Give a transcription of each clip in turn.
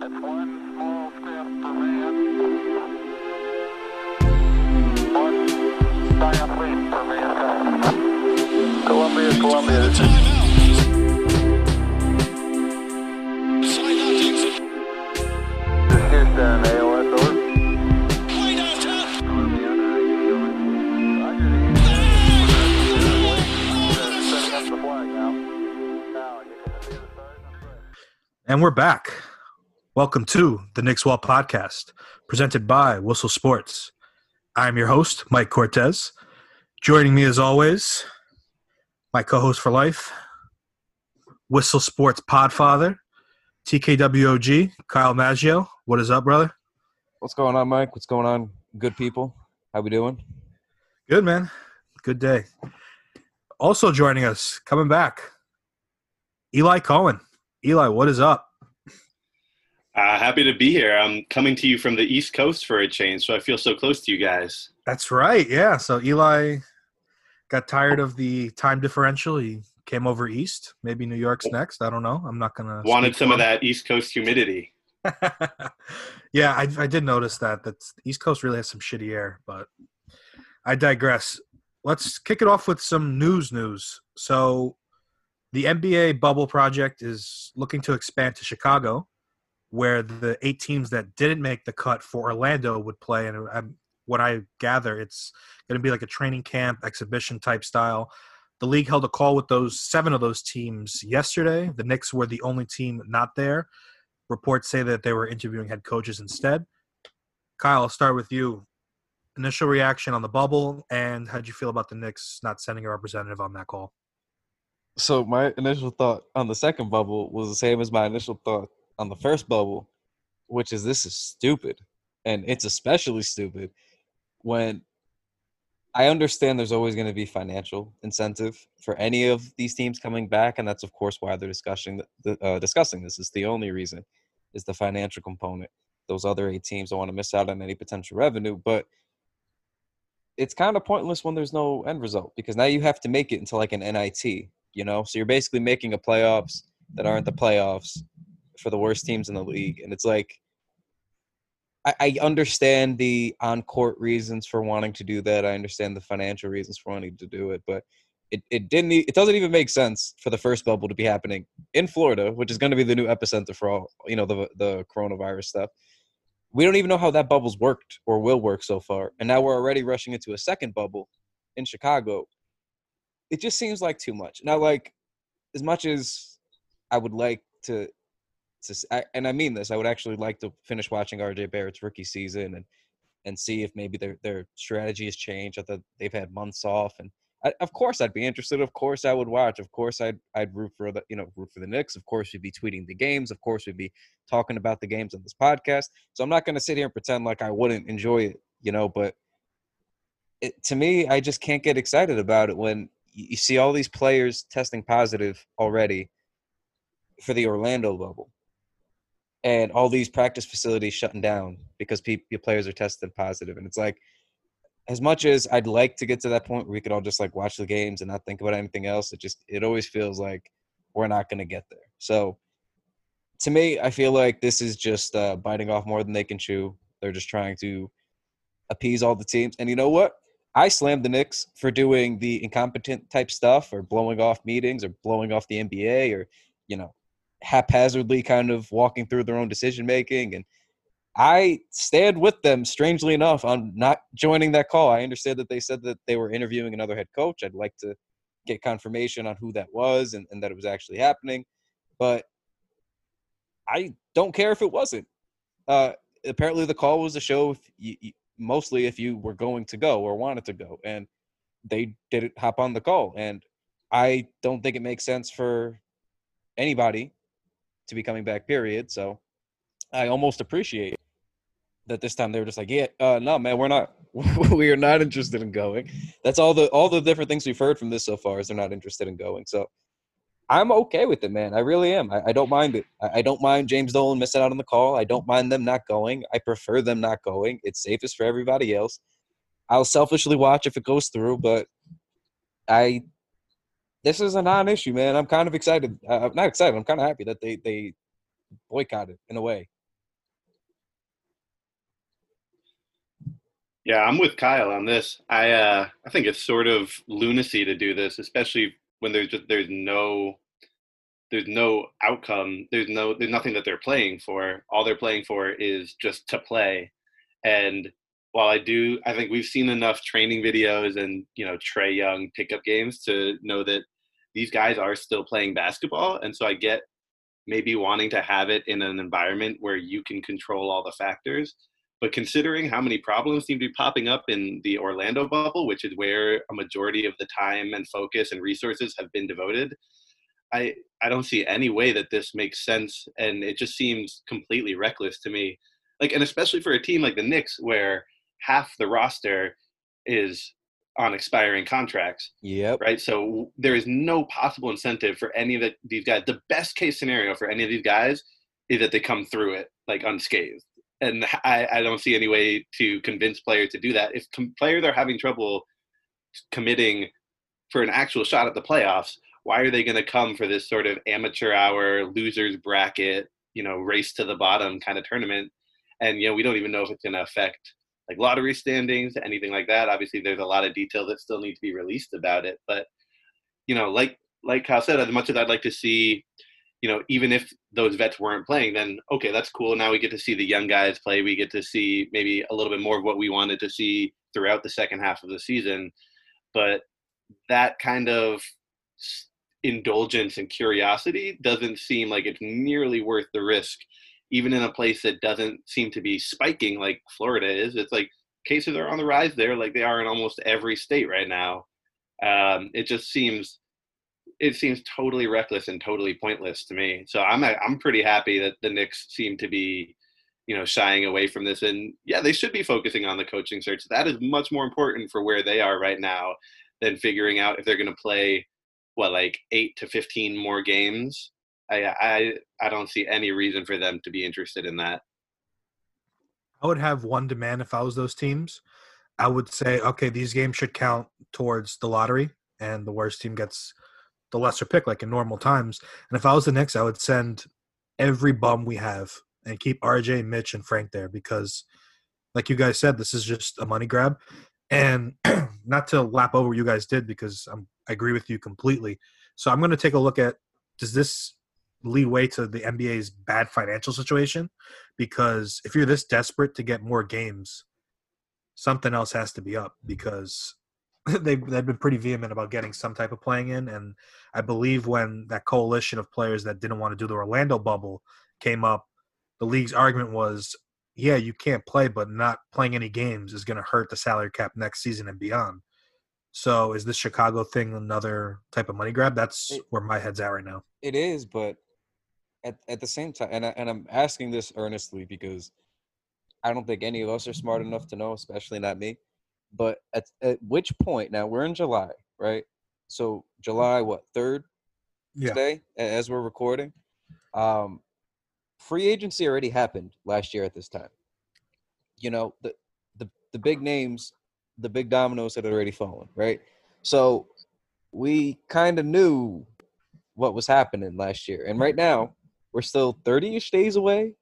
Columbia, Columbia. This is Houston. And we're back. Welcome to the Knicks Wall podcast, presented by Whistle Sports. I'm your host, Mike Cortez. Joining me as always, my co-host for life, Whistle Sports Podfather, TKWOG, Kyle Maggio. What is up, brother? What's going on, Mike? What's going on, good people? How we doing? Good, man. Good day. Also joining us, coming back, Eli Cohen. Eli, what is up? Uh, happy to be here. I'm coming to you from the East Coast for a change, so I feel so close to you guys. That's right. Yeah. So Eli got tired of the time differential. He came over east. Maybe New York's next. I don't know. I'm not gonna Wanted some of that East Coast humidity. yeah, I, I did notice that. That East Coast really has some shitty air, but I digress. Let's kick it off with some news. News. So the NBA bubble project is looking to expand to Chicago, where the eight teams that didn't make the cut for Orlando would play. And I'm, what I gather, it's going to be like a training camp exhibition type style. The league held a call with those seven of those teams yesterday. The Knicks were the only team not there. Reports say that they were interviewing head coaches instead. Kyle, I'll start with you. Initial reaction on the bubble, and how'd you feel about the Knicks not sending a representative on that call? So my initial thought on the second bubble was the same as my initial thought on the first bubble, which is this is stupid, and it's especially stupid when I understand there's always going to be financial incentive for any of these teams coming back, and that's of course why they're discussing uh, discussing this. Is the only reason is the financial component. Those other eight teams don't want to miss out on any potential revenue, but it's kind of pointless when there's no end result because now you have to make it into like an NIT, you know? So you're basically making a playoffs that aren't the playoffs for the worst teams in the league. And it's like, I, I understand the on court reasons for wanting to do that. I understand the financial reasons for wanting to do it, but it, it didn't, it doesn't even make sense for the first bubble to be happening in Florida, which is going to be the new epicenter for all, you know, the, the coronavirus stuff we don't even know how that bubble's worked or will work so far. And now we're already rushing into a second bubble in Chicago. It just seems like too much. Now, like, as much as I would like to, to and I mean this, I would actually like to finish watching RJ Barrett's rookie season and and see if maybe their their strategy has changed. I thought they've had months off, and I, of course I'd be interested. Of course I would watch. Of course I'd I'd root for the you know root for the Knicks. Of course we'd be tweeting the games. Of course we'd be talking about the games on this podcast. So I'm not going to sit here and pretend like I wouldn't enjoy it, you know, but it, to me, I just can't get excited about it when you see all these players testing positive already for the Orlando bubble and all these practice facilities shutting down because people, players are tested positive. And it's like, as much as I'd like to get to that point where we could all just like watch the games and not think about anything else, it just, it always feels like we're not going to get there. So, to me, I feel like this is just uh, biting off more than they can chew. They're just trying to appease all the teams. And you know what? I slammed the Knicks for doing the incompetent type stuff or blowing off meetings or blowing off the NBA or, you know, haphazardly kind of walking through their own decision making. And I stand with them, strangely enough, on not joining that call. I understand that they said that they were interviewing another head coach. I'd like to get confirmation on who that was and, and that it was actually happening. But I don't care if it wasn't. Uh, apparently, the call was to show if you, you- mostly if you were going to go or wanted to go, and they didn't hop on the call. And I don't think it makes sense for anybody to be coming back. Period. So I almost appreciate that this time they were just like, yeah, uh, no, man, we're not, we are not interested in going. That's all the all the different things we've heard from this so far is they're not interested in going. So I'm okay with it, man. I really am. I, I don't mind it. I, I don't mind James Dolan missing out on the call. I don't mind them not going. I prefer them not going. It's safest for everybody else. I'll selfishly watch if it goes through, but I this is a non-issue, man. I'm kind of excited. Uh, I'm not excited. I'm kind of happy that they they boycotted in a way. Yeah, I'm with Kyle on this. I uh, I think it's sort of lunacy to do this, especially when there's just there's no there's no outcome. There's no there's nothing that they're playing for. All they're playing for is just to play, and while I do, I think we've seen enough training videos and you know Trae Young pickup games to know that these guys are still playing basketball. And so I get maybe wanting to have it in an environment where you can control all the factors. But considering how many problems seem to be popping up in the Orlando bubble, which is where a majority of the time and focus and resources have been devoted, I I don't see any way that this makes sense, and it just seems completely reckless to me. Like, and especially for a team like the Knicks, where half the roster is on expiring contracts, Yep. right? So there is no possible incentive for any of the, these guys. The best case scenario for any of these guys is that they come through it like unscathed. And I, I don't see any way to convince players to do that. If com- players are having trouble committing for an actual shot at the playoffs, why are they going to come for this sort of amateur hour losers bracket, you know, race to the bottom kind of tournament? And you know, we don't even know if it's going to affect like lottery standings, anything like that. Obviously, there's a lot of detail that still need to be released about it. But you know, like like Kyle said, as much as I'd like to see, you know, even if those vets weren't playing, then okay, that's cool. Now we get to see the young guys play. We get to see maybe a little bit more of what we wanted to see throughout the second half of the season. But that kind of indulgence and curiosity doesn't seem like it's nearly worth the risk even in a place that doesn't seem to be spiking like Florida is. It's like cases are on the rise there, like they are in almost every state right now. Um, it just seems it seems totally reckless and totally pointless to me. So I'm I'm pretty happy that the Knicks seem to be, you know, shying away from this. And yeah, they should be focusing on the coaching search. That is much more important for where they are right now than figuring out if they're going to play what like eight to fifteen more games I, I I don't see any reason for them to be interested in that. I would have one demand if I was those teams. I would say, okay, these games should count towards the lottery, and the worst team gets the lesser pick, like in normal times. And if I was the Knicks, I would send every bum we have and keep RJ, Mitch, and Frank there because, like you guys said, this is just a money grab. And not to lap over what you guys did because I'm, I agree with you completely. So I'm going to take a look at does this lead way to the NBA's bad financial situation because if you're this desperate to get more games, something else has to be up mm. because they've, they've been pretty vehement about getting some type of playing in. And I believe when that coalition of players that didn't want to do the Orlando bubble came up, the league's argument was, yeah, you can't play, but not playing any games is going to hurt the salary cap next season and beyond. So is this Chicago thing another type of money grab? That's It- where my head's at right now. It is, but at at the same time, and I, and I'm asking this earnestly because I don't think any of us are smart enough to know, especially not me. But at at which point? Now we're in July, right? So July what third Yeah. today as we're recording. Um, free agency already happened last year at this time. You know the the the big names, the big dominoes had already fallen, right? So we kind of knew what was happening last year, and right now we're still 30ish days away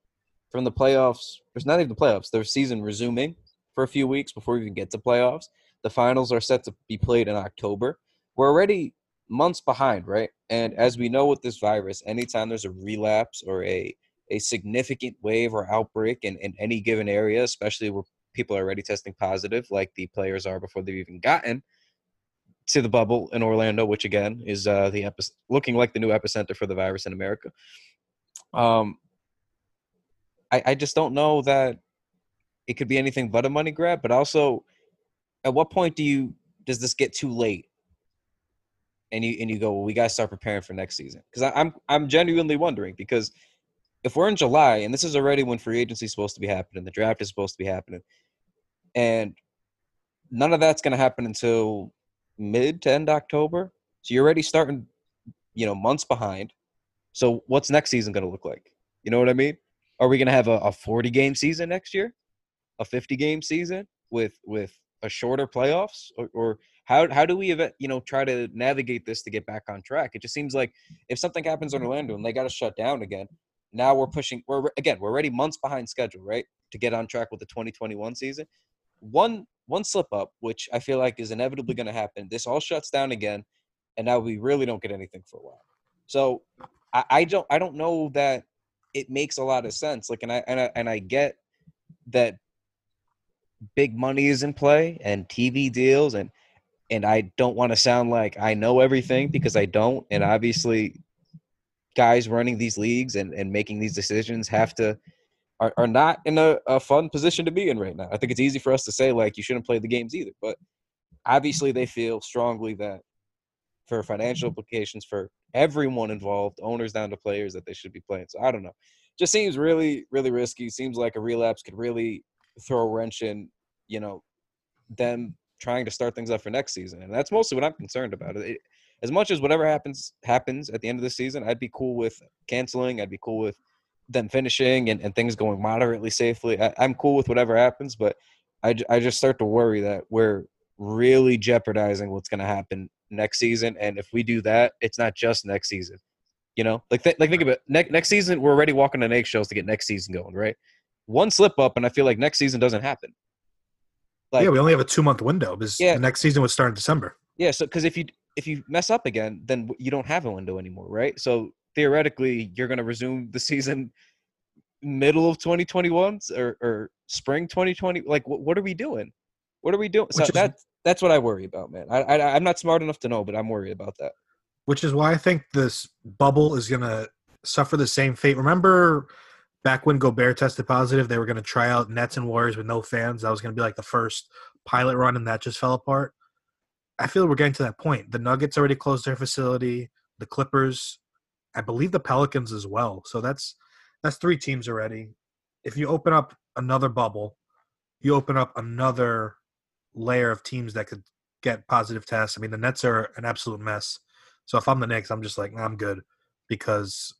from the playoffs. There's not even the playoffs. Their season resuming for a few weeks before we even get to playoffs. The finals are set to be played in October. We're already months behind, right? And as we know with this virus, anytime there's a relapse or a a significant wave or outbreak in, in any given area, especially where people are already testing positive, like the players are before they've even gotten to the bubble in Orlando, which again is uh, the epi- looking like the new epicenter for the virus in America. Um, I, I just don't know that it could be anything but a money grab. But also, at what point do you does this get too late? And you and you go, well, we gotta start preparing for next season because I'm I'm genuinely wondering because if we're in July and this is already when free agency is supposed to be happening, the draft is supposed to be happening, and none of that's gonna happen until mid to end October. So you're already starting, you know, months behind. So what's next season going to look like? You know what I mean? Are we going to have a, a 40 game season next year? A 50 game season with with a shorter playoffs or, or how how do we you know try to navigate this to get back on track? It just seems like if something happens in Orlando and they got to shut down again, now we're pushing we're again, we're already months behind schedule, right? To get on track with the 2021 season. one one slip up, which I feel like is inevitably going to happen. This all shuts down again, and now we really don't get anything for a while. So I, I don't I don't know that it makes a lot of sense. Like, and I and I, and I get that big money is in play and TV deals and and I don't want to sound like I know everything because I don't. And obviously, guys running these leagues and, and making these decisions have to are, are not in a, a fun position to be in right now. I think it's easy for us to say like you shouldn't play the games either, but obviously they feel strongly that for financial implications for everyone involved, owners down to players, that they should be playing. So I don't know. Just seems really, really risky. Seems like a relapse could really throw a wrench in, you know, them trying to start things up for next season. And that's mostly what I'm concerned about. It, as much as whatever happens happens at the end of the season, I'd be cool with canceling. I'd be cool with them finishing and, and things going moderately safely. I, am cool with whatever happens, but I, I just start to worry that we're really jeopardizing what's going to happen next season. And if we do that, it's not just next season. You know, like th- like think about next next season. We're already walking on eggshells to get next season going, right? One slip up, and I feel like next season doesn't happen. Like, yeah, we only have a two month window because Yeah. the next season would start in December. Yeah, so because if you if you mess up again, then you don't have a window anymore, right? So theoretically, you're going to resume the season middle of 2021 or, or spring 2020. Like, what, what are we doing? What are we doing? So is- that that's what I worry about, man. I, I I'm not smart enough to know, but I'm worried about that. which is why I think this bubble is going to suffer the same fate. Remember back when Gobert tested positive, they were going to try out Nets and Warriors with no fans. That was going to be like the first pilot run, and that just fell apart. I feel we're getting to that point. The Nuggets already closed their facility. The Clippers, I believe the Pelicans as well. So that's that's three teams already. If you open up another bubble, you open up another layer of teams that could get positive tests. I mean, the Nets are an absolute mess. So if I'm the Knicks, I'm just like, I'm good because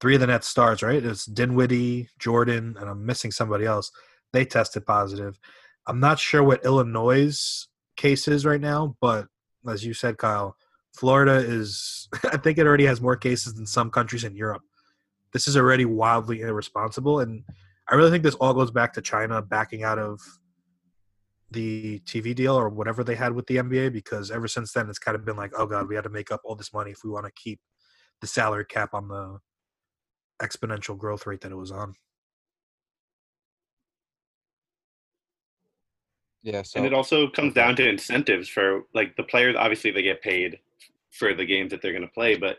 three of the Nets stars, right? It's Dinwiddie, Jordan, and I'm missing somebody else. They tested positive. I'm not sure what Illinois' case is right now, but as you said, Kyle, Florida is, I think it already has more cases than some countries in Europe. This is already wildly irresponsible. And I really think this all goes back to China backing out of the TV deal or whatever they had with the NBA because ever since then it's kind of been like, oh god, we had to make up all this money if we want to keep the salary cap on the exponential growth rate that it was on. Yeah. So and it also comes down to incentives for like the players. Obviously, they get paid for the games that they're going to play, but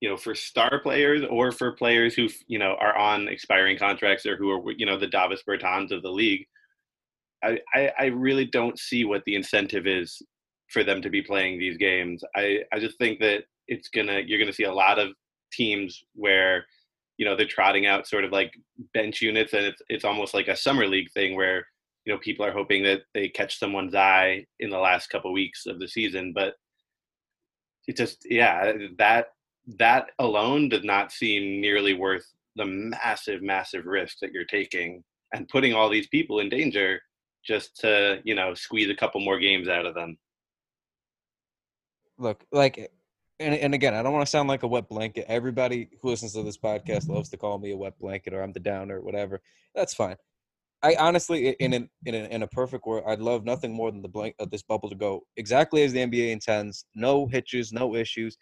you know, for star players or for players who you know are on expiring contracts or who are you know the Davis Bertans of the league, I, I really don't see what the incentive is for them to be playing these games. I I just think that it's gonna you're gonna see a lot of teams where you know they're trotting out sort of like bench units and it's it's almost like a summer league thing where you know people are hoping that they catch someone's eye in the last couple weeks of the season but it just yeah that that alone does not seem nearly worth the massive massive risk that you're taking and putting all these people in danger just to you know squeeze a couple more games out of them. Look like and, and again i don't want to sound like a wet blanket. Everybody who listens to this podcast loves to call me a wet blanket or i'm the downer or whatever. That's fine. I honestly in an, in a, in a perfect world i'd love nothing more than the blank of this bubble to go exactly as the nba intends no hitches no issues.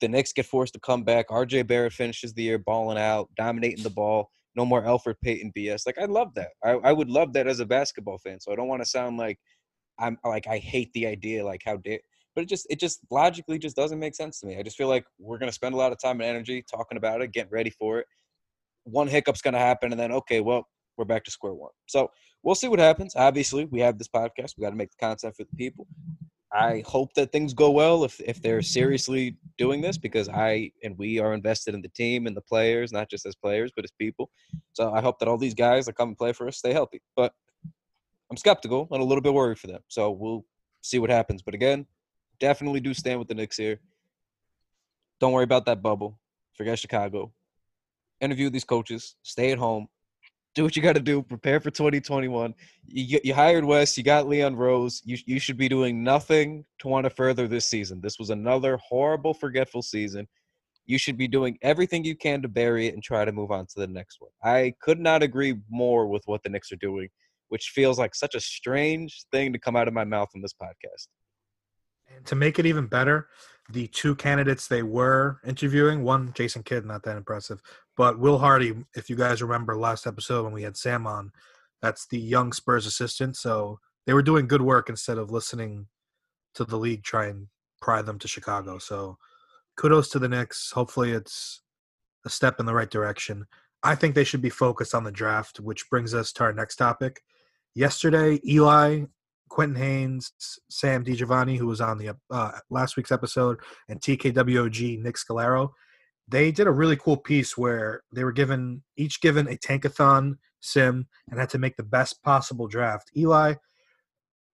The Knicks get forced to come back. RJ Barrett finishes the year balling out, dominating the ball. No more Elfrid Payton BS. Like I love that. I, I would love that as a basketball fan. So I don't want to sound like I'm like I hate the idea. Like how but it just it just logically just doesn't make sense to me. I just feel like we're gonna spend a lot of time and energy talking about it, getting ready for it. One hiccup's gonna happen, and then okay, well, we're back to square one. So we'll see what happens. Obviously, we have this podcast. We got to make the content for the people. I hope that things go well if if they're seriously doing this because I and we are invested in the team and the players, not just as players but as people. So I hope that all these guys that come and play for us stay healthy. But I'm skeptical and a little bit worried for them. So we'll see what happens. But again, definitely do stand with the Knicks here. Don't worry about that bubble. Forget Chicago. Interview these coaches. Stay at home. Do what you got to do. Prepare for 2021. You, you hired Wes. You got Leon Rose. You, you should be doing nothing to want to further this season. This was another horrible, forgetful season. You should be doing everything you can to bury it and try to move on to the next one. I could not agree more with what the Knicks are doing which feels like such a strange thing to come out of my mouth on this podcast. And to make it even better, the two candidates they were interviewing, one Jason Kidd, not that impressive, but Will Hardy, if you guys remember last episode when we had Sam on, that's the young Spurs assistant. So they were doing good work instead of listening to the league try and pry them to Chicago. So kudos to the Knicks. Hopefully it's a step in the right direction. I think they should be focused on the draft, which brings us to our next topic. Yesterday, Eli, Quentin Haynes, Sam DiGiovanni, who was on the uh, last week's episode, and TKWOG Nick Scalero, they did a really cool piece where they were given each given a tankathon sim and had to make the best possible draft. Eli,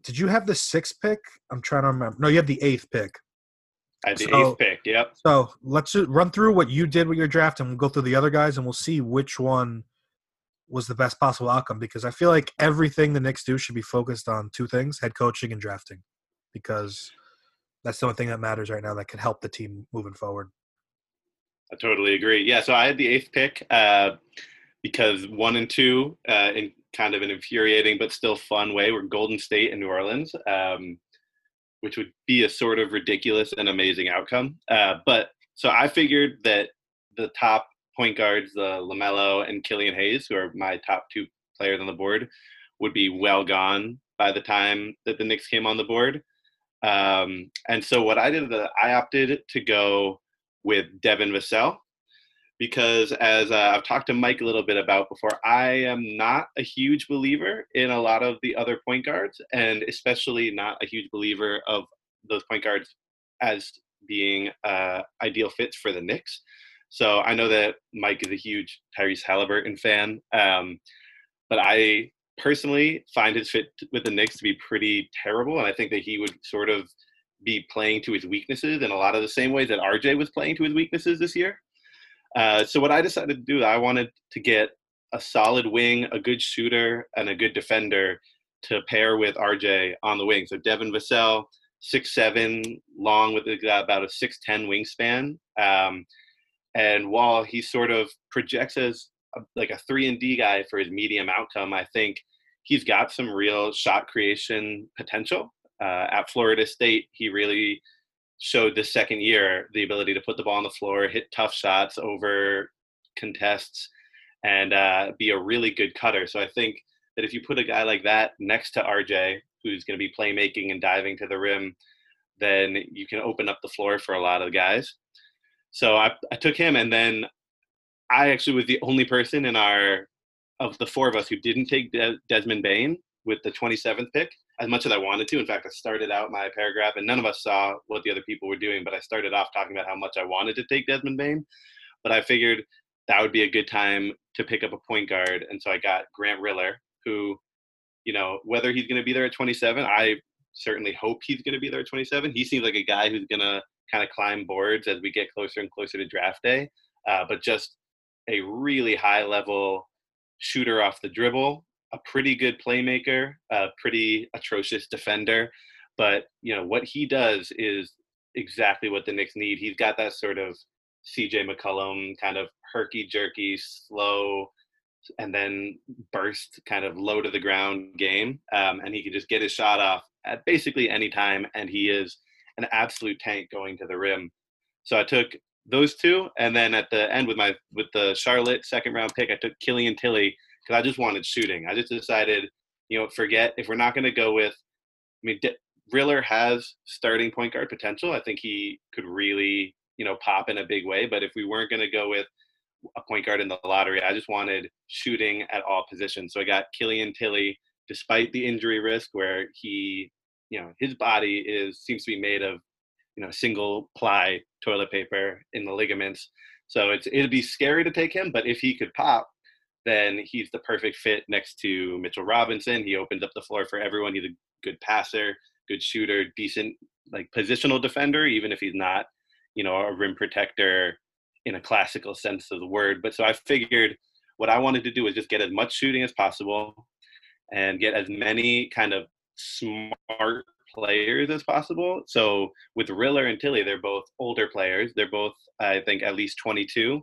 did you have the sixth pick? I'm trying to remember. No, you had the eighth pick. I had the So- eighth pick. Yep. So let's just run through what you did with your draft, and we'll go through the other guys, and we'll see which one was the best possible outcome. Because I feel like everything the Knicks do should be focused on two things: head coaching and drafting, because that's the only thing that matters right now that can help the team moving forward. I totally agree. Yeah, so I had the eighth pick uh, because one and two, uh, in kind of an infuriating but still fun way, were Golden State and New Orleans, um, which would be a sort of ridiculous and amazing outcome. Uh, but so I figured that the top point guards, the Lamelo and Killian Hayes, who are my top two players on the board, would be well gone by the time that the Knicks came on the board. Um, and so what I did, I opted to go with Devin Vassell because as uh, I've talked to Mike a little bit about before, I am not a huge believer in a lot of the other point guards, and especially not a huge believer of those point guards as being uh, ideal fits for the Knicks. So I know that Mike is a huge Tyrese Haliburton fan, um, but I personally find his fit with the Knicks to be pretty terrible, and I think that he would sort of be playing to his weaknesses in a lot of the same ways that RJ was playing to his weaknesses this year. Uh, so what I decided to do, I wanted to get a solid wing, a good shooter, and a good defender to pair with RJ on the wing. So Devin Vassell, six seven, long with about a six ten wingspan. Um, and while he sort of projects as a, like a three and D guy for his medium outcome, I think he's got some real shot creation potential. Uh, at Florida State, he really showed this second year the ability to put the ball on the floor, hit tough shots over contests, and uh, be a really good cutter. So I think that if you put a guy like that next to RJ, who's going to be playmaking and diving to the rim, then you can open up the floor for a lot of guys. So I, I took him, and then I actually was the only person in our of the four of us who didn't take De- Desmond Bane with the 27th pick as much as I wanted to. In fact, I started out my paragraph, and none of us saw what the other people were doing, but I started off talking about how much I wanted to take Desmond Bane. But I figured that would be a good time to pick up a point guard, and so I got Grant Riller, who, you know, whether he's going to be there at 27, I certainly hope he's going to be there at 27. He seems like a guy who's going to kind of climb boards as we get closer and closer to draft day, uh, but just a really high level shooter off the dribble, a pretty good playmaker, a pretty atrocious defender. But you know what he does is exactly what the Knicks need. He's got that sort of CJ McCollum kind of herky jerky, slow, and then burst kind of low to the ground game, um, and he can just get his shot off at basically any time, and he is an absolute tank going to the rim. So I took those two, and then at the end with my with the Charlotte second round pick, I took Killian Tillie because I just wanted shooting. I just decided, you know, forget if we're not going to go with. I mean, D- Riller has starting point guard potential. I think he could really, you know, pop in a big way. But if we weren't going to go with a point guard in the lottery, I just wanted shooting at all positions. So I got Killian Tillie, despite the injury risk, where he, you know, his body is seems to be made of, you know, single ply toilet paper in the ligaments. So it's it'd be scary to take him, but if he could pop, then he's the perfect fit next to Mitchell Robinson. He opens up the floor for everyone. He's a good passer, good shooter, decent like positional defender, even if he's not, you know, a rim protector in a classical sense of the word. But so I figured what I wanted to do was just get as much shooting as possible and get as many kind of smart players as possible. So with Riller and Tillie, they're both older players. They're both, I think, at least 22.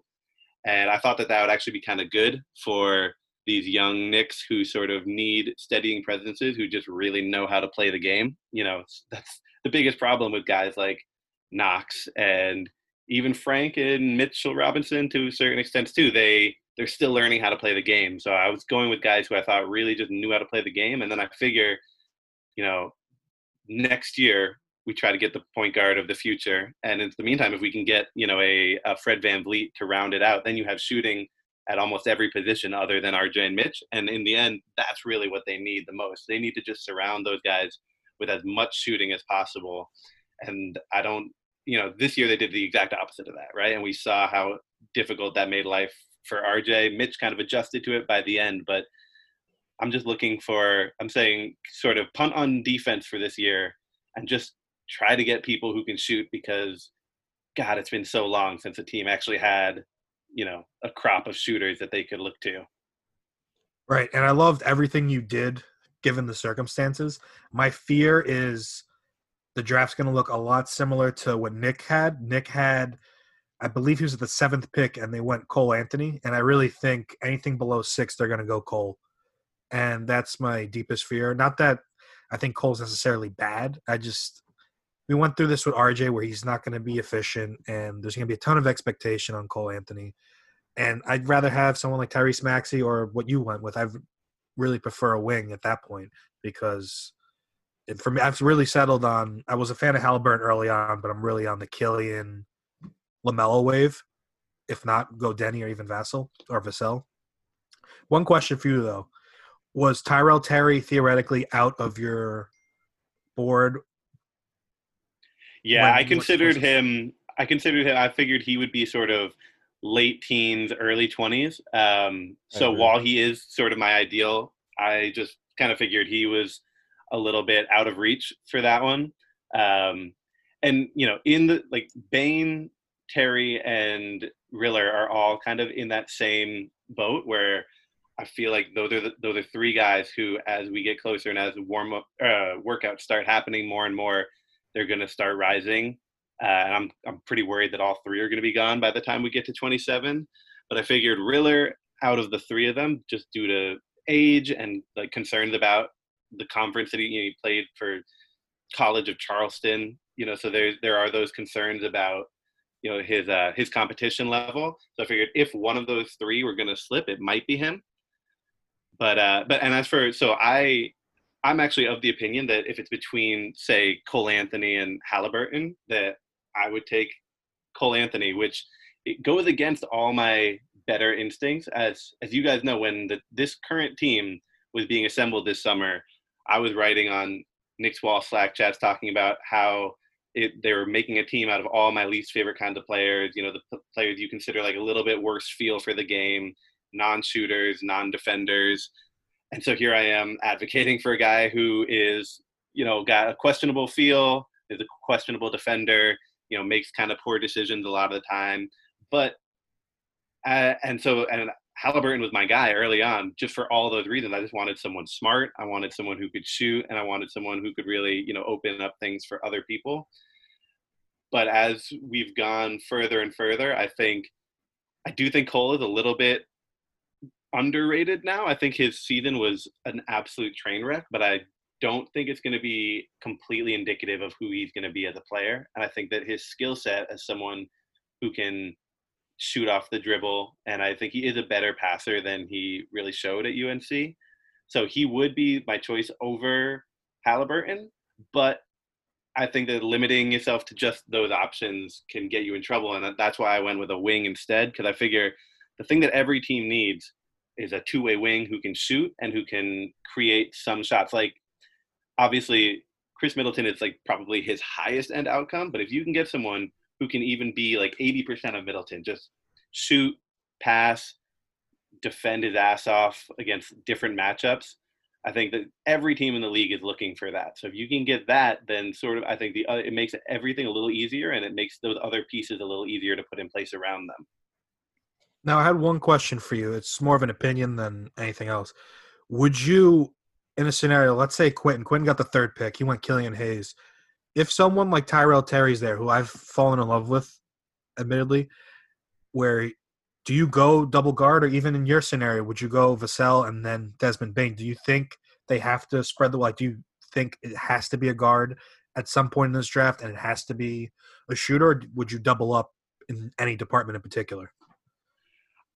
And I thought that that would actually be kind of good for these young Knicks who sort of need steadying presences who just really know how to play the game. You know, that's the biggest problem with guys like Knox and even Frank and Mitchell Robinson to a certain extent too. They they're still learning how to play the game. So I was going with guys who I thought really just knew how to play the game, and then I figure, you know, next year we try to get the point guard of the future, and in the meantime, if we can get you know a, a Fred VanVleet to round it out, then you have shooting at almost every position other than RJ and Mitch. And in the end, that's really what they need the most. They need to just surround those guys with as much shooting as possible. And I don't, you know, this year they did the exact opposite of that, right? And we saw how difficult that made life for RJ. Mitch kind of adjusted to it by the end, but I'm just looking for, I'm saying sort of punt on defense for this year and just try to get people who can shoot because, God, it's been so long since the team actually had you know a crop of shooters that they could look to. Right, and I loved everything you did given the circumstances. My fear is the draft's going to look a lot similar to what Nick had. Nick had, I believe he was at the seventh pick, and they went Cole Anthony. And I really think anything below six, they're going to go Cole. And that's my deepest fear. Not that I think Cole's necessarily bad. I just, we went through this with RJ where he's not going to be efficient, and there's going to be a ton of expectation on Cole Anthony. And I'd rather have someone like Tyrese Maxey or what you went with. I really prefer a wing at that point because for me, I've really settled on. I was a fan of Haliburton early on, but I'm really on the Killian Lamelo wave. If not, go Deni or even Vassell or Vassell. One question for you though: Was Tyrell Terry theoretically out of your board? Yeah, I considered him. I considered him. I figured he would be sort of late teens, early twenties. Um, so while he is sort of my ideal, I just kind of figured he was a little bit out of reach for that one. Um, and you know, in the like Bane, Terry, and Riller are all kind of in that same boat where I feel like those are the, those are three guys who, as we get closer and as warm up uh, workouts start happening more and more, they're going to start rising. Uh, and I'm I'm pretty worried that all three are going to be gone by the time we get to 27. But I figured Riller out of the three of them, just due to age and like concerns about the conference that he, you know, he played for College of Charleston. You know, so there there are those concerns about you know his uh, his competition level. So I figured if one of those three were going to slip, it might be him. But uh, but and as for so I I'm actually of the opinion that if it's between say Cole Anthony and Haliburton, that I would take Cole Anthony, which it goes against all my better instincts. As as you guys know, when the, this current team was being assembled this summer, I was writing on Knicks Wall Slack chats talking about how it, they were making a team out of all my least favorite kinds of players. You know, the p- players you consider like a little bit worse feel for the game, non-shooters, non-defenders. And so here I am advocating for a guy who is, you know, got a questionable feel, is a questionable defender, you know, makes kind of poor decisions a lot of the time. But uh, and so and Haliburton was my guy early on, just for all those reasons. I just wanted someone smart. I wanted someone who could shoot, and I wanted someone who could really, you know, open up things for other people. But as we've gone further and further, I think I do think Cole is a little bit underrated now. I think his season was an absolute train wreck, but I don't think it's going to be completely indicative of who he's going to be as a player. And I think that his skill set as someone who can shoot off the dribble, and I think he is a better passer than he really showed at UNC. So he would be my choice over Haliburton, but I think that limiting yourself to just those options can get you in trouble, and that's why I went with a wing instead. Because I figure the thing that every team needs is a two-way wing who can shoot and who can create some shots. Like obviously, Khris Middleton is like probably his highest end outcome, but if you can get someone who can even be like 80% of Middleton, just shoot, pass, defend his ass off against different matchups. I think that every team in the league is looking for that. So if you can get that, then sort of I think the other, it makes everything a little easier, and it makes those other pieces a little easier to put in place around them. Now, I had one question for you. It's more of an opinion than anything else. Would you, in a scenario, let's say Quentin, Quentin got the third pick, he went Killian Hayes. If someone like Tyrell Terry's there, who I've fallen in love with, admittedly, where do you go double guard, or even in your scenario, would you go Vassell and then Desmond Bane? Do you think they have to spread the like? Do you think it has to be a guard at some point in this draft, and it has to be a shooter? Or would you double up in any department in particular?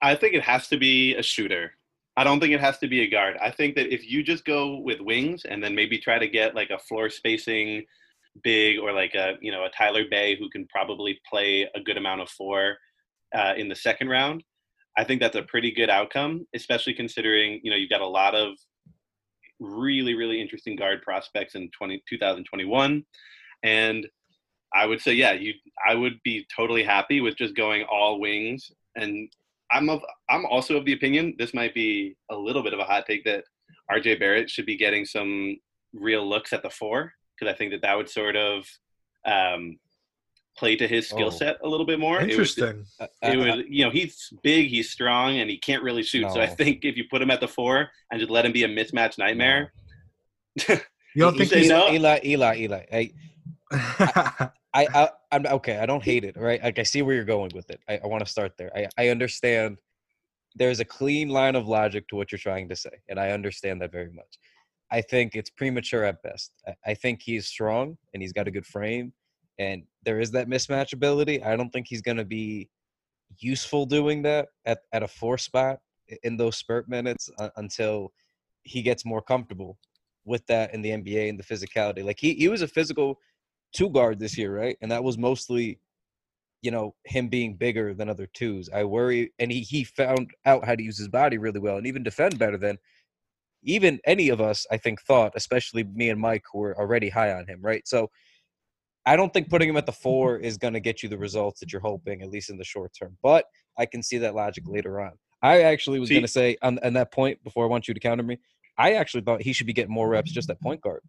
I think it has to be a shooter. I don't think it has to be a guard. I think that if you just go with wings and then maybe try to get like a floor spacing big or like a you know a Tyler Bey who can probably play a good amount of four uh, in the second round, I think that's a pretty good outcome, especially considering you know you've got a lot of really really interesting guard prospects in 20, 2021, and I would say yeah, you I would be totally happy with just going all wings and I'm of I'm also of the opinion this might be a little bit of a hot take that RJ Barrett should be getting some real looks at the four because I think that that would sort of um, play to his skill Oh. set a little bit more. It would, Interesting. Uh, it would, you know, he's big, he's strong, and he can't really shoot. So I think if you put him at the four and just let him be a mismatch nightmare, You don't think say he's? no? Eli, Eli, Eli. Hey, I, I, I'm okay. I don't hate it, right? Like I see where you're going with it. I, I want to start there. I, I understand. There's a clean line of logic to what you're trying to say, and I understand that very much. I think it's premature at best. I, I think he's strong and he's got a good frame, and there is that mismatch ability. I don't think he's going to be useful doing that at, at a four spot in those spurt minutes uh, until he gets more comfortable with that in the NBA and the physicality. Like he, he was a physical two guard this year, right? And that was mostly, you know, him being bigger than other twos. I worry, and he he found out how to use his body really well and even defend better than even any of us, I think, thought, especially me and Mike, who were already high on him, right? So I don't think putting him at the mm-hmm. four is going to get you the results that you're hoping, at least in the short term. But I can see that logic later on. I actually was going to say on, on that point before I want you to counter me. I actually thought he should be getting more reps just at point guard.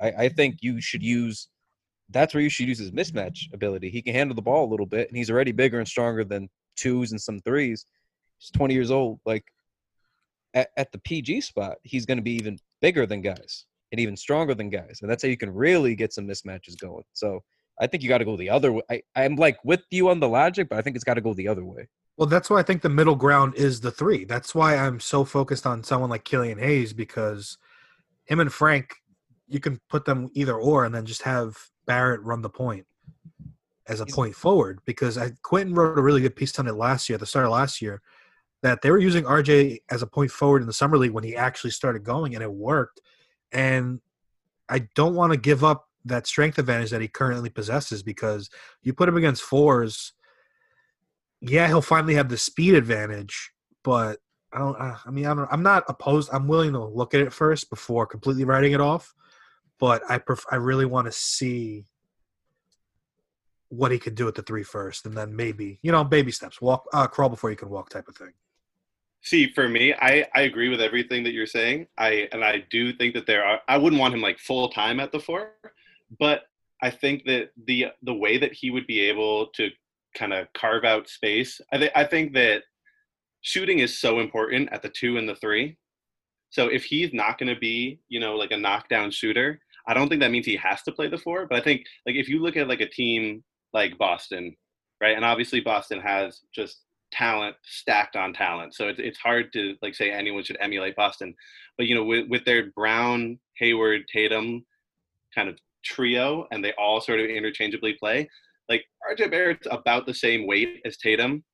I, I think you should use that's where you should use his mismatch ability. He can handle the ball a little bit, and he's already bigger and stronger than twos and some threes. He's 20 years old. Like at, at the PG spot, he's going to be even bigger than guys and even stronger than guys, and that's how you can really get some mismatches going. So I think you got to go the other way. I, I'm like with you on the logic, but I think it's got to go the other way. Well, that's why I think the middle ground is the three. That's why I'm so focused on someone like Killian Hayes because him and Frank, you can put them either or, and then just have Barrett run the point as a point forward. Because I, Quentin wrote a really good piece on it last year, at the start of last year, that they were using RJ as a point forward in the summer league when he actually started going, and it worked. And I don't want to give up that strength advantage that he currently possesses because you put him against fours yeah, he'll finally have the speed advantage, but I don't. I mean, I I'm not opposed. I'm willing to look at it first before completely writing it off, but I pref- I really want to see what he could do at the three first, and then maybe you know baby steps, walk, uh, crawl before you can walk, type of thing. See, for me, I, I agree with everything that you're saying. I and I do think that there are. I wouldn't want him like full time at the four, but I think that the the way that he would be able to kind of carve out space. I think I think that shooting is so important at the two and the three. So if he's not going to be, you know, like a knockdown shooter, I don't think that means he has to play the four. But I think like if you look at like a team like Boston, right, and obviously Boston has just talent stacked on talent. So it's it's hard to like say anyone should emulate Boston. But you know, with with their Brown, Hayward, Tatum kind of trio, and they all sort of interchangeably play. Like RJ Barrett's about the same weight as Tatum.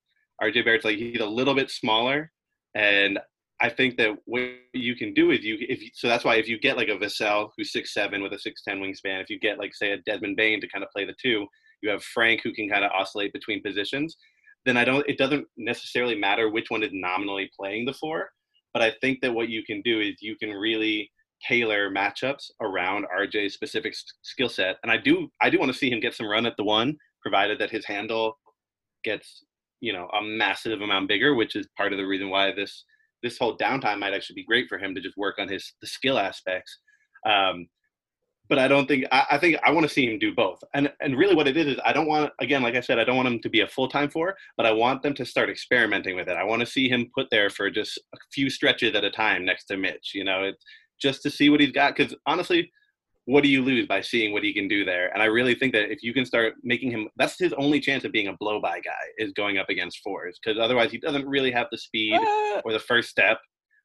RJ Barrett's like he's a little bit smaller, and I think that what you can do is you if so that's why if you get like a Vassell who's six seven with a six ten wingspan, if you get like say a Desmond Bane to kind of play the two, you have Frank who can kind of oscillate between positions then I don't. It doesn't necessarily matter which one is nominally playing the four, but I think that what you can do is you can really tailor matchups around RJ's specific skill set. And I do, I do want to see him get some run at the one, provided that his handle gets, you know, a massive amount bigger, which is part of the reason why this this whole downtime might actually be great for him to just work on his the skill aspects. Um, but I don't think I, I think I want to see him do both. And and really what it is is I don't want again, like I said, I don't want him to be a full time four, but I want them to start experimenting with it. I want to see him put there for just a few stretches at a time next to Mitch. You know, it's just to see what he's got. Because honestly, what do you lose by seeing what he can do there? And I really think that if you can start making him, that's his only chance of being a blow by guy is going up against fours because otherwise he doesn't really have the speed Uh, or the first step.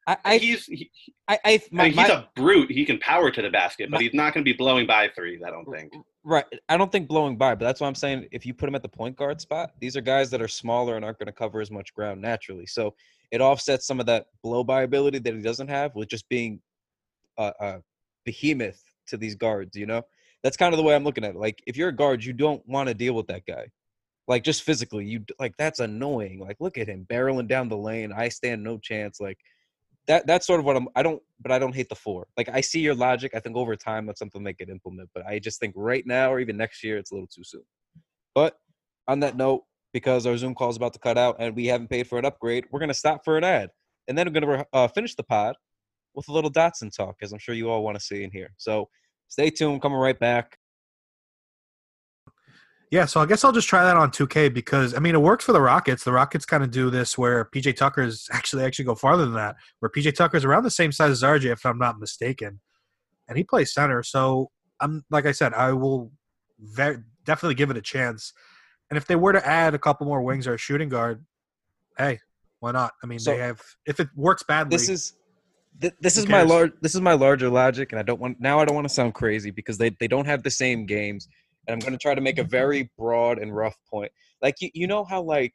I, I, he's he, I, I, I mean, he's my- a brute. He can power to the basket, but My- he's not going to be blowing by threes. I don't think. Right. I don't think blowing by, but that's why I'm saying if you put him at the point guard spot, these are guys that are smaller and aren't going to cover as much ground naturally. So it offsets some of that blow by ability that he doesn't have with just being a, a behemoth to these guards, you know? That's kind of the way I'm looking at it. Like if you're a guard, you don't want to deal with that guy. Like just physically, you like that's annoying. Like look at him barreling down the lane. I stand no chance. Like that that's sort of what I'm I don't but I don't hate the four. Like I see your logic. I think over time that's something they could implement. But I just think right now or even next year it's a little too soon. But on that note, because our Zoom call is about to cut out and we haven't paid for an upgrade, we're gonna stop for an ad, and then we're gonna uh, finish the pod with a little Dotson talk, as I'm sure you all want to see and hear. So stay tuned. Coming right back. Yeah, so I guess I'll just try that on 2K because I mean it worked for the Rockets. The Rockets kind of do this where PJ Tucker's actually actually go farther than that, where PJ Tucker's around the same size as RJ, if I'm not mistaken, and he plays center. So I'm like I said, I will very definitely give it a chance. And if they were to add a couple more wings or a shooting guard, hey, why not? I mean, So- they have if it works badly. This is th- this is my large this is my larger logic, and I don't want now I don't want to sound crazy because they they don't have the same games, and I'm going to try to make a very broad and rough point. Like you you know how like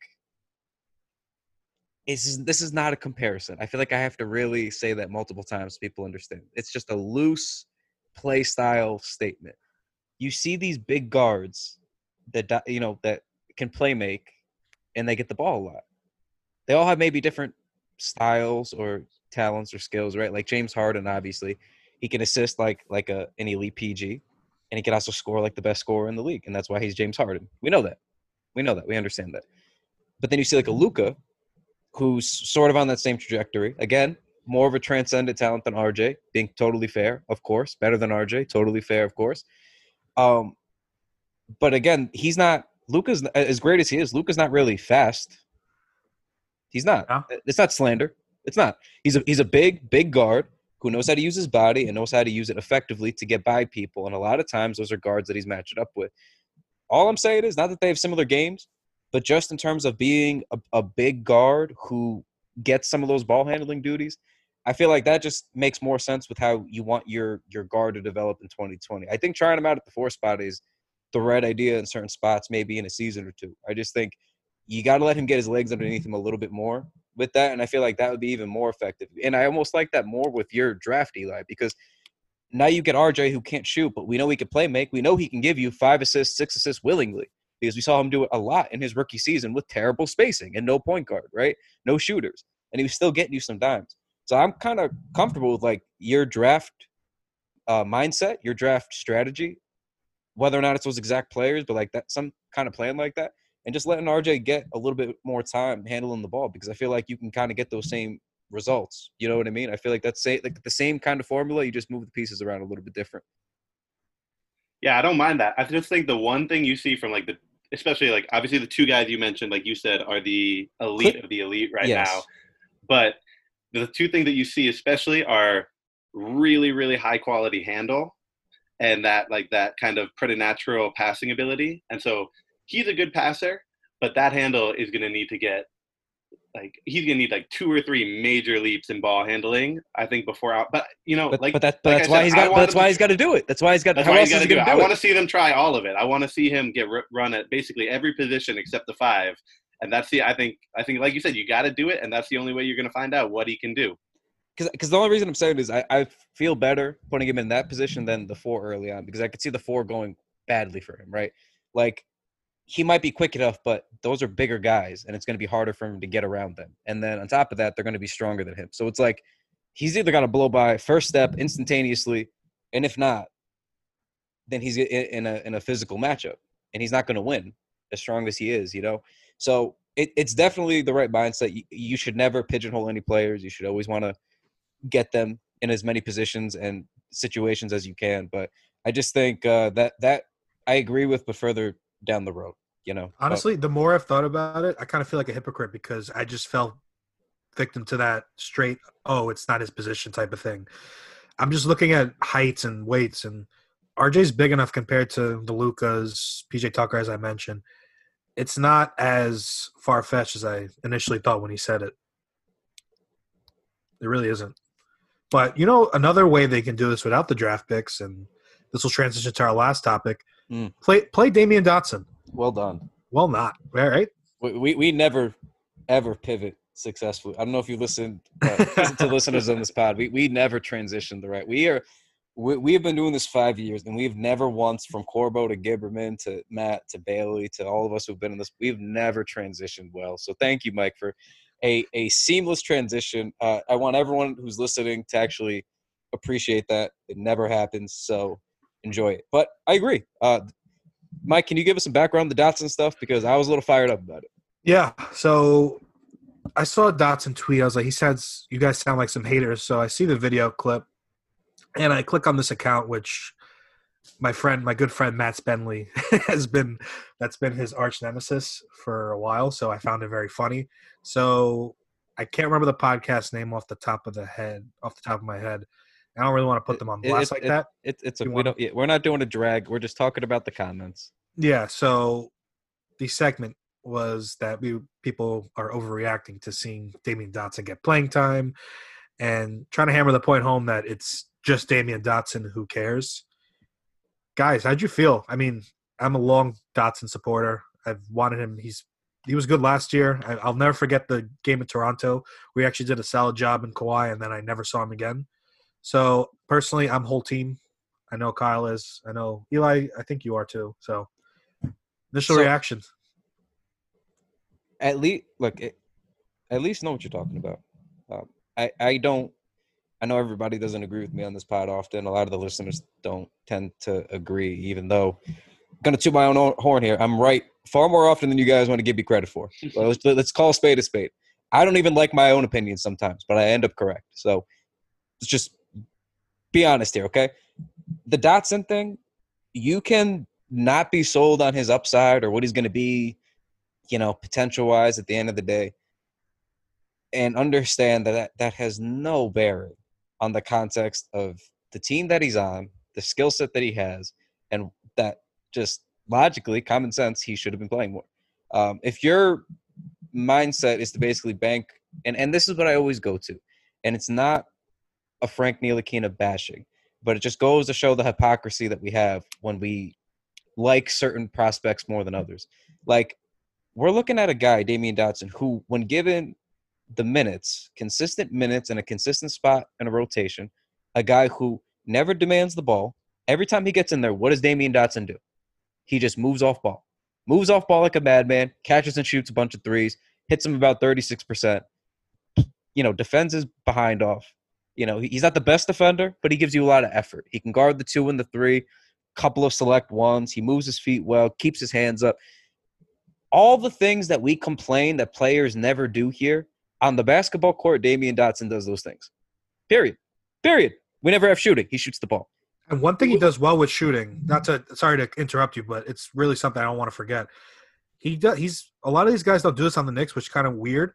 this is this is not a comparison. I feel like I have to really say that multiple times so people understand. It's just a loose play style statement. You see these big guards that you know that can play make, and they get the ball a lot. They all have maybe different styles or talents or skills, right? Like James Harden, obviously, he can assist like like a an elite PG, and he can also score like the best scorer in the league, and that's why he's James Harden. We know that. We know that. We understand that. But then you see like a Luka, who's sort of on that same trajectory. Again, more of a transcendent talent than RJ, being totally fair, of course. Better than RJ, totally fair, of course. Um, but again, he's not Luka's as great as he is. Luka's not really fast. He's not. Yeah. It's not slander. It's not. He's a he's a big big guard who knows how to use his body and knows how to use it effectively to get by people. And a lot of times, those are guards that he's matched up with. All I'm saying is not that they have similar games, but just in terms of being a, a big guard who gets some of those ball handling duties, I feel like that just makes more sense with how you want your your guard to develop in 2020. I think trying him out at the four spot is the right idea in certain spots, maybe in a season or two. I just think you got to let him get his legs underneath him a little bit more with that, and I feel like that would be even more effective. And I almost like that more with your draft, Eli, because now you get RJ who can't shoot, but we know he can play make. We know he can give you five assists, six assists willingly because we saw him do it a lot in his rookie season with terrible spacing and no point guard, right? No shooters, and he was still getting you some dimes. So I'm kind of comfortable with like your draft uh, mindset, your draft strategy, whether or not it's those exact players, but like that some kind of plan like that, and just letting RJ get a little bit more time handling the ball because I feel like you can kind of get those same results. You know what I mean? I feel like that's say, like the same kind of formula. You just move the pieces around a little bit different. Yeah, I don't mind that. I just think the one thing you see from like the, especially like obviously the two guys you mentioned, like you said, are the elite of the elite right Yes. now. But the two things that you see especially are really, really high quality handle and that like that kind of preternatural passing ability. And so he's a good passer, but that handle is going to need to get like he's going to need like two or three major leaps in ball handling. I think before out, but you know, But, like but, that, but like that's why he's got. That's why to- he's got to do it. That's why he's got. That's why is got to do it. I want to see them try all of it. I want to see him get run at basically every position except the five, and that's the. I think. I think, like you said, you got to do it, and that's the only way you're going to find out what he can do. Because the only reason I'm saying is I, I feel better putting him in that position than the four early on because I could see the four going badly for him, right? Like he might be quick enough, but those are bigger guys, and it's going to be harder for him to get around them. And then on top of that, they're going to be stronger than him. So it's like he's either going to blow by first step instantaneously, and if not, then he's in a in a physical matchup, and he's not going to win as strong as he is, you know. So it, it's definitely the right mindset. You, you should never pigeonhole any players. You should always want to get them in as many positions and situations as you can. But I just think uh, that that I agree with, but further down the road, you know. But- Honestly, the more I've thought about it, I kind of feel like a hypocrite because I just fell victim to that straight, oh, it's not his position type of thing. I'm just looking at heights and weights, and RJ's big enough compared to the Lukas, PJ Tucker, as I mentioned. It's not as far fetched as I initially thought when he said it. It really isn't. But you know, another way they can do this without the draft picks, and this will transition to our last topic. Mm. Play play Damyean Dotson. Well done. Well, not all right. We, we we never ever pivot successfully. I don't know if you listen, uh, listen to listeners on this pod. We we never transitioned the right. We are we, we have been doing this five years, and we've never once from Corbo to Gibberman to Matt to Bailey to all of us who've been in this. We've never transitioned well. So thank you, Mike, for a a seamless transition. Uh, I want everyone who's listening to actually appreciate that. It never happens, so enjoy it. But I agree. Uh, Mike, can you give us some background on the Dotson stuff because I was a little fired up about it. Yeah. So I saw Dotson tweet. I was like, he says, you guys sound like some haters. So I see the video clip and I click on this account, which my friend, my good friend Matt Spenley has been, that's been his arch nemesis for a while. So I found it very funny. So I can't remember the podcast name off the top of the head, off the top of my head. I don't really want to put them on It- blast it- like it- that. It, it's a, we don't. Yeah, we're not doing a drag. We're just talking about the comments. Yeah, so the segment was that we people are overreacting to seeing Damyean Dotson get playing time and trying to hammer the point home that it's just Damyean Dotson who cares. Guys, how'd you feel? I mean, I'm a long Dotson supporter. I've wanted him. He's he was good last year. I, I'll never forget the game in Toronto. We actually did a solid job in Kawhi, and then I never saw him again. So personally, I'm whole team. I know Kyle is. I know Eli. I think you are too. So initial So- reactions. At least, look, it, at least know what you're talking about. Um, I, I don't. I know everybody doesn't agree with me on this pod often. A lot of the listeners don't tend to agree, even though I'm gonna toot my own horn here. I'm right far more often than you guys want to give me credit for. So let's, let's call a spade a spade. I don't even like my own opinions sometimes, but I end up correct. So let's just be honest here, okay? The Dotson thing, you can not be sold on his upside or what he's going to be, you know, potential wise at the end of the day, and understand that, that that has no bearing on the context of the team that he's on, the skill set that he has, and that just logically, common sense, he should have been playing more. Um, if your mindset is to basically bank, and, and this is what I always go to, and it's not a Frank Ntilikina bashing, but it just goes to show the hypocrisy that we have when we like certain prospects more than others. Like we're looking at a guy, Damyean Dotson, who, when given the minutes, consistent minutes in a consistent spot in a rotation, a guy who never demands the ball. Every time he gets in there, what does Damyean Dotson do? He just moves off ball, moves off ball like a madman, catches and shoots a bunch of threes, hits him about 36%. You know, defends his behind off. You know, he's not the best defender, but he gives you a lot of effort. He can guard the two and the three, couple of select ones. He moves his feet well, keeps his hands up. All the things that we complain that players never do here on the basketball court, Damyean Dotson does those things. Period. Period. We never have shooting. He shoots the ball. And one thing he does well with shooting, not to sorry to interrupt you, but it's really something I don't want to forget. He does he's a lot of these guys don't do this on the Knicks, which is kind of weird.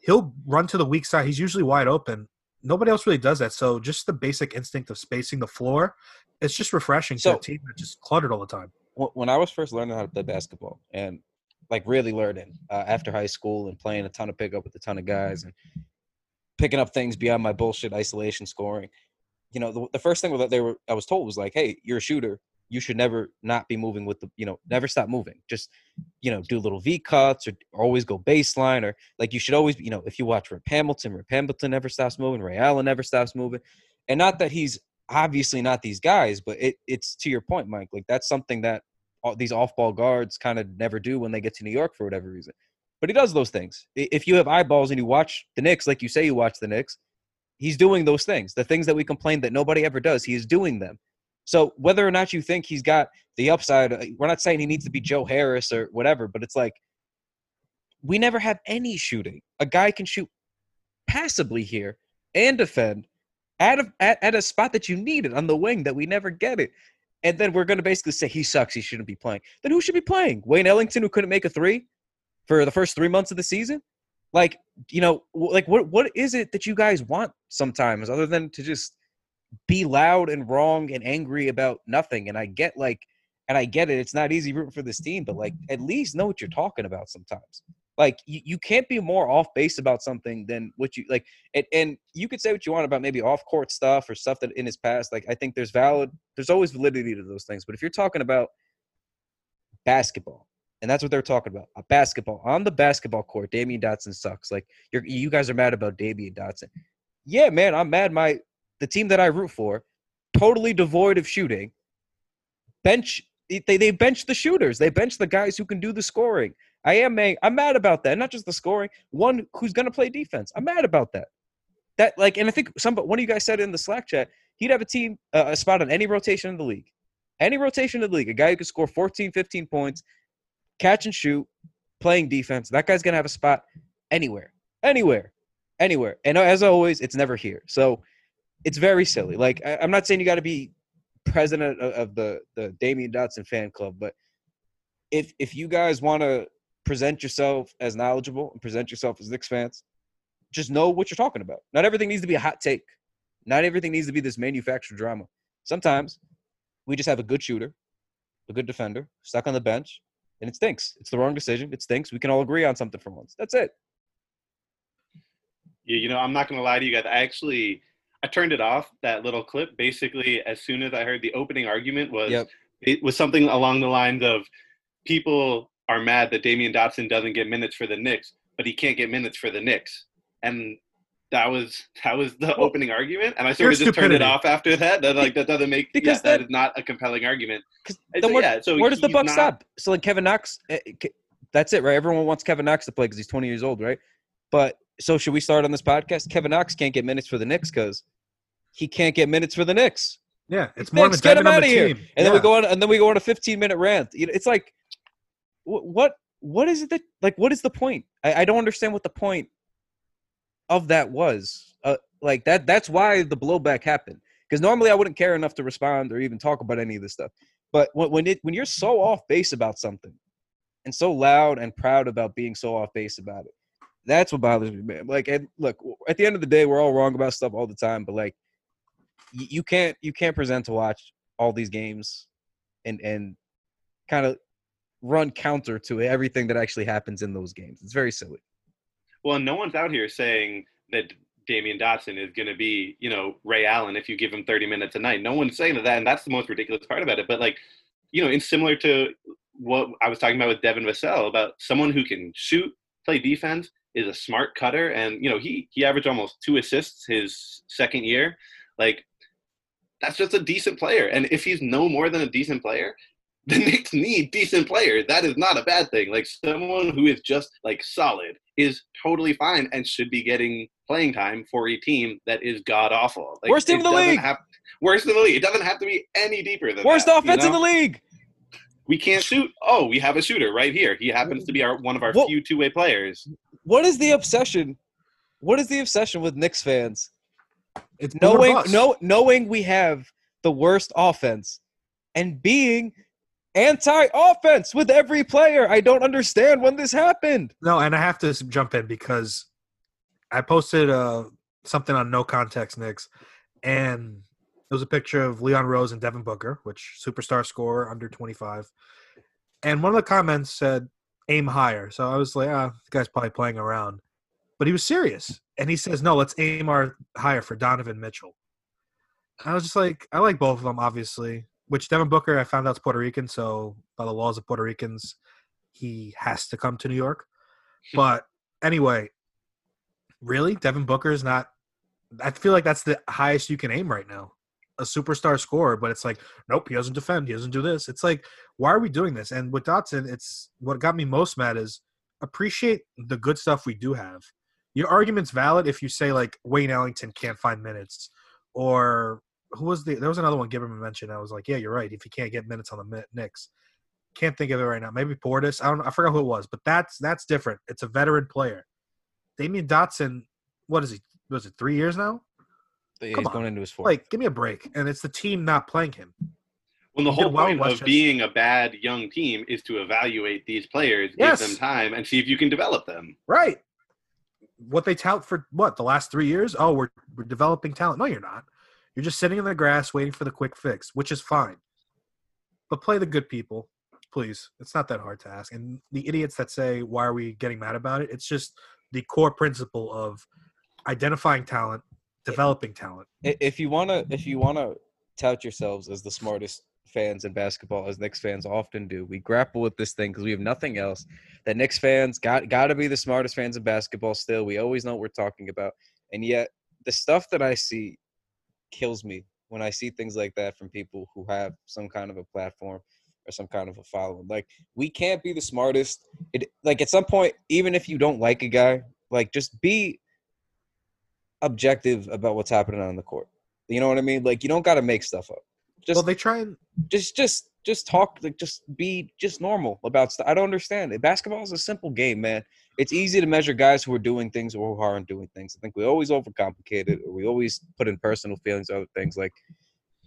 He'll run to the weak side. He's usually wide open. Nobody else really does that. So just the basic instinct of spacing the floor, it's just refreshing So- to a team that just cluttered all the time. When I was first learning how to play basketball and like really learning uh, after high school and playing a ton of pickup with a ton of guys and picking up things beyond my bullshit isolation scoring, you know, the, the first thing that they were I was told was like, "Hey, you're a shooter. You should never not be moving with the, you know, never stop moving. Just, you know, do little V cuts or always go baseline or like you should always, you know, if you watch Rip Hamilton, Rip Hamilton never stops moving, Ray Allen never stops moving, and not that he's obviously not these guys, but it it's to your point, Mike. Like that's something that all these off-ball guards kind of never do when they get to New York for whatever reason. But he does those things. If you have eyeballs and you watch the Knicks, like you say you watch the Knicks, he's doing those things. The things that we complain that nobody ever does, he is doing them. So whether or not you think he's got the upside, uh, we're not saying he needs to be Joe Harris or whatever, but it's like we never have any shooting. A guy can shoot passably here and defend at a, at, at a spot that you need it on the wing that we never get it. And then we're going to basically say he sucks. He shouldn't be playing. Then who should be playing? Wayne Ellington, who couldn't make a three for the first three months of the season? Like, you know, like what what is it that you guys want sometimes other than to just be loud and wrong and angry about nothing. And I get like, and I get it. It's not easy rooting for this team, but like, at least know what you're talking about sometimes. Like, you, you can't be more off base about something than what you like. And, and you could say what you want about maybe off court stuff or stuff that in his past. Like, I think there's valid, there's always validity to those things. But if you're talking about basketball, and that's what they're talking about. A basketball on the basketball court. Damyean Dotson sucks. Like you guys are mad about Damyean Dotson. Yeah, man, I'm mad. My the team that I root for, totally devoid of shooting. Bench they they bench the shooters. They bench the guys who can do the scoring. I am mad. I'm mad about that. Not just the scoring. One who's gonna play defense. I'm mad about that. That like, and I think some one of you guys said in the Slack chat, he'd have a team uh, a spot on any rotation in the league. Any rotation in the league, a guy who could score 14, 15 points, catch and shoot, playing defense. That guy's gonna have a spot anywhere, anywhere, anywhere. And as always, it's never here. So it's very silly. Like I, am not saying you got to be president of, of, the the Damyean Dotson fan club, but if if you guys want to present yourself as knowledgeable and present yourself as Knicks fans, just know what you're talking about. Not everything needs to be a hot take. Not everything needs to be this manufactured drama. Sometimes we just have a good shooter, a good defender, stuck on the bench, and it stinks. It's the wrong decision. It stinks. We can all agree on something for once. That's it. Yeah, you know, I'm not gonna lie to you guys. I actually I turned it off that little clip basically as soon as I heard the opening argument was Yep. it was something along the lines of people are mad that Damyean Dotson doesn't get minutes for the Knicks, but he can't get minutes for the Knicks. And that was that was the Well, opening argument, and I sort of just turned it off after that. That like that doesn't make Because yeah, that that- is not a compelling argument. Because so, where, yeah, so where does the buck not- stop? So like Kevin Knox, eh, eh, that's it, right? Everyone wants Kevin Knox to play because he's 20 years old, right? But so should we start on this podcast? Kevin Knox can't get minutes for the Knicks because he can't get minutes for the Knicks. Yeah, it's Knicks, more of a get him out of here. team. And then we go on, and then we go on a 15 minute rant. It's like, what, what is it that, like, what is the point? I, I don't understand what the point of that was. Uh, like that, that's why the blowback happened. Because normally I wouldn't care enough to respond or even talk about any of this stuff. But when when it when you're so off base about something, and so loud and proud about being so off base about it, that's what bothers me, man. Like, and look, at the end of the day, we're all wrong about stuff all the time. But like, you can't you can't present to watch all these games and and kind of run counter to everything that actually happens in those games. It's very silly. Well, no one's out here saying that Damyean Dotson is going to be, you know, Ray Allen if you give him 30 minutes a night. No one's saying that, and that's the most ridiculous part about it. But like, you know, in similar to what I was talking about with Devin Vassell about someone who can shoot, play defense, is a smart cutter, and you know, he he averaged almost two assists his second year. Like, that's just a decent player, and if he's no more than a decent player. The Knicks need decent players. That is not a bad thing. Like someone who is just like solid is totally fine and should be getting playing time for a team that is god awful. Like, Worst team in the league. Have, worst in the league. It doesn't have to be any deeper than Worst that, offense you in the league. We can't shoot. Oh, we have a shooter right here. He happens to be our one of our Well- few two way players. What is the obsession? What is the obsession with Knicks fans? It's knowing no knowing we have the worst offense and being anti-offense with every player. I don't understand when this happened. No, and I have to jump in because I posted uh, something on No Context Knicks, and it was a picture of Leon Rose and Devin Booker, which superstar scorer under 25. And one of the comments said, aim higher. So I was like, ah, the guy's probably playing around. But he was serious. And he says, no, let's aim our higher for Donovan Mitchell. I was just like, I like both of them, obviously. Which Devin Booker, I found out is Puerto Rican. So by the laws of Puerto Ricans, he has to come to New York. Hmm. But anyway, really, Devin Booker is not. I feel like that's the highest you can aim right now, a superstar scorer. But it's like, nope, he doesn't defend. He doesn't do this. It's like, why are we doing this? And with Dotson, it's what got me most mad is appreciate the good stuff we do have. Your argument's valid if you say like Wayne Ellington can't find minutes, or who was the? There was another one. Give him a mention. I was like, yeah, you're right. If he can't get minutes on the Mi- Knicks, can't think of it right now. Maybe Portis. I don't. I forgot who it was, but that's that's different. It's a veteran player. Damyean Dotson. What is he? Was it three years now? Yeah, Come he's on. going into his fourth. Like, give me a break. And it's the team not playing him. Well, the whole well point of being a bad young team is to evaluate these players, Yes. give them time, and see if you can develop them. Right. What they tout for what the last three years? Oh, we're we're developing talent. No, you're not. You're just sitting in the grass waiting for the quick fix, which is fine. But play the good people, please. It's not that hard to ask. And the idiots that say, why are we getting mad about it? It's just the core principle of identifying talent, developing talent. If you wanna, if you wanna tout yourselves as the smartest fans in basketball, as Knicks fans often do, we grapple with this thing because we have nothing else. That Knicks fans got got to be the smartest fans in basketball. Still, we always know what we're talking about, and yet the stuff that I see kills me when I see things like that from people who have some kind of a platform or some kind of a following. Like we can't be the smartest. It like at some point, even if you don't like a guy, like just be objective about what's happening on the court. You know what I mean? Like you don't got to make stuff up. Just well, they try and just just just talk like just be just normal about stuff. I don't understand it. Basketball is a simple game, man. It's easy to measure guys who are doing things or who aren't doing things. I think we always overcomplicate it, or we always put in personal feelings or other things. Like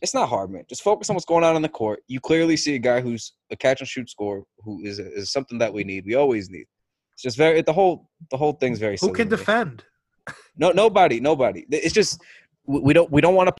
it's not hard, man. Just focus on what's going on on the court. You clearly see a guy who's a catch and shoot scorer who is is something that we need. We always need. It's just very the whole the whole thing's very. who can defend? No, nobody, nobody. It's just we don't we don't want to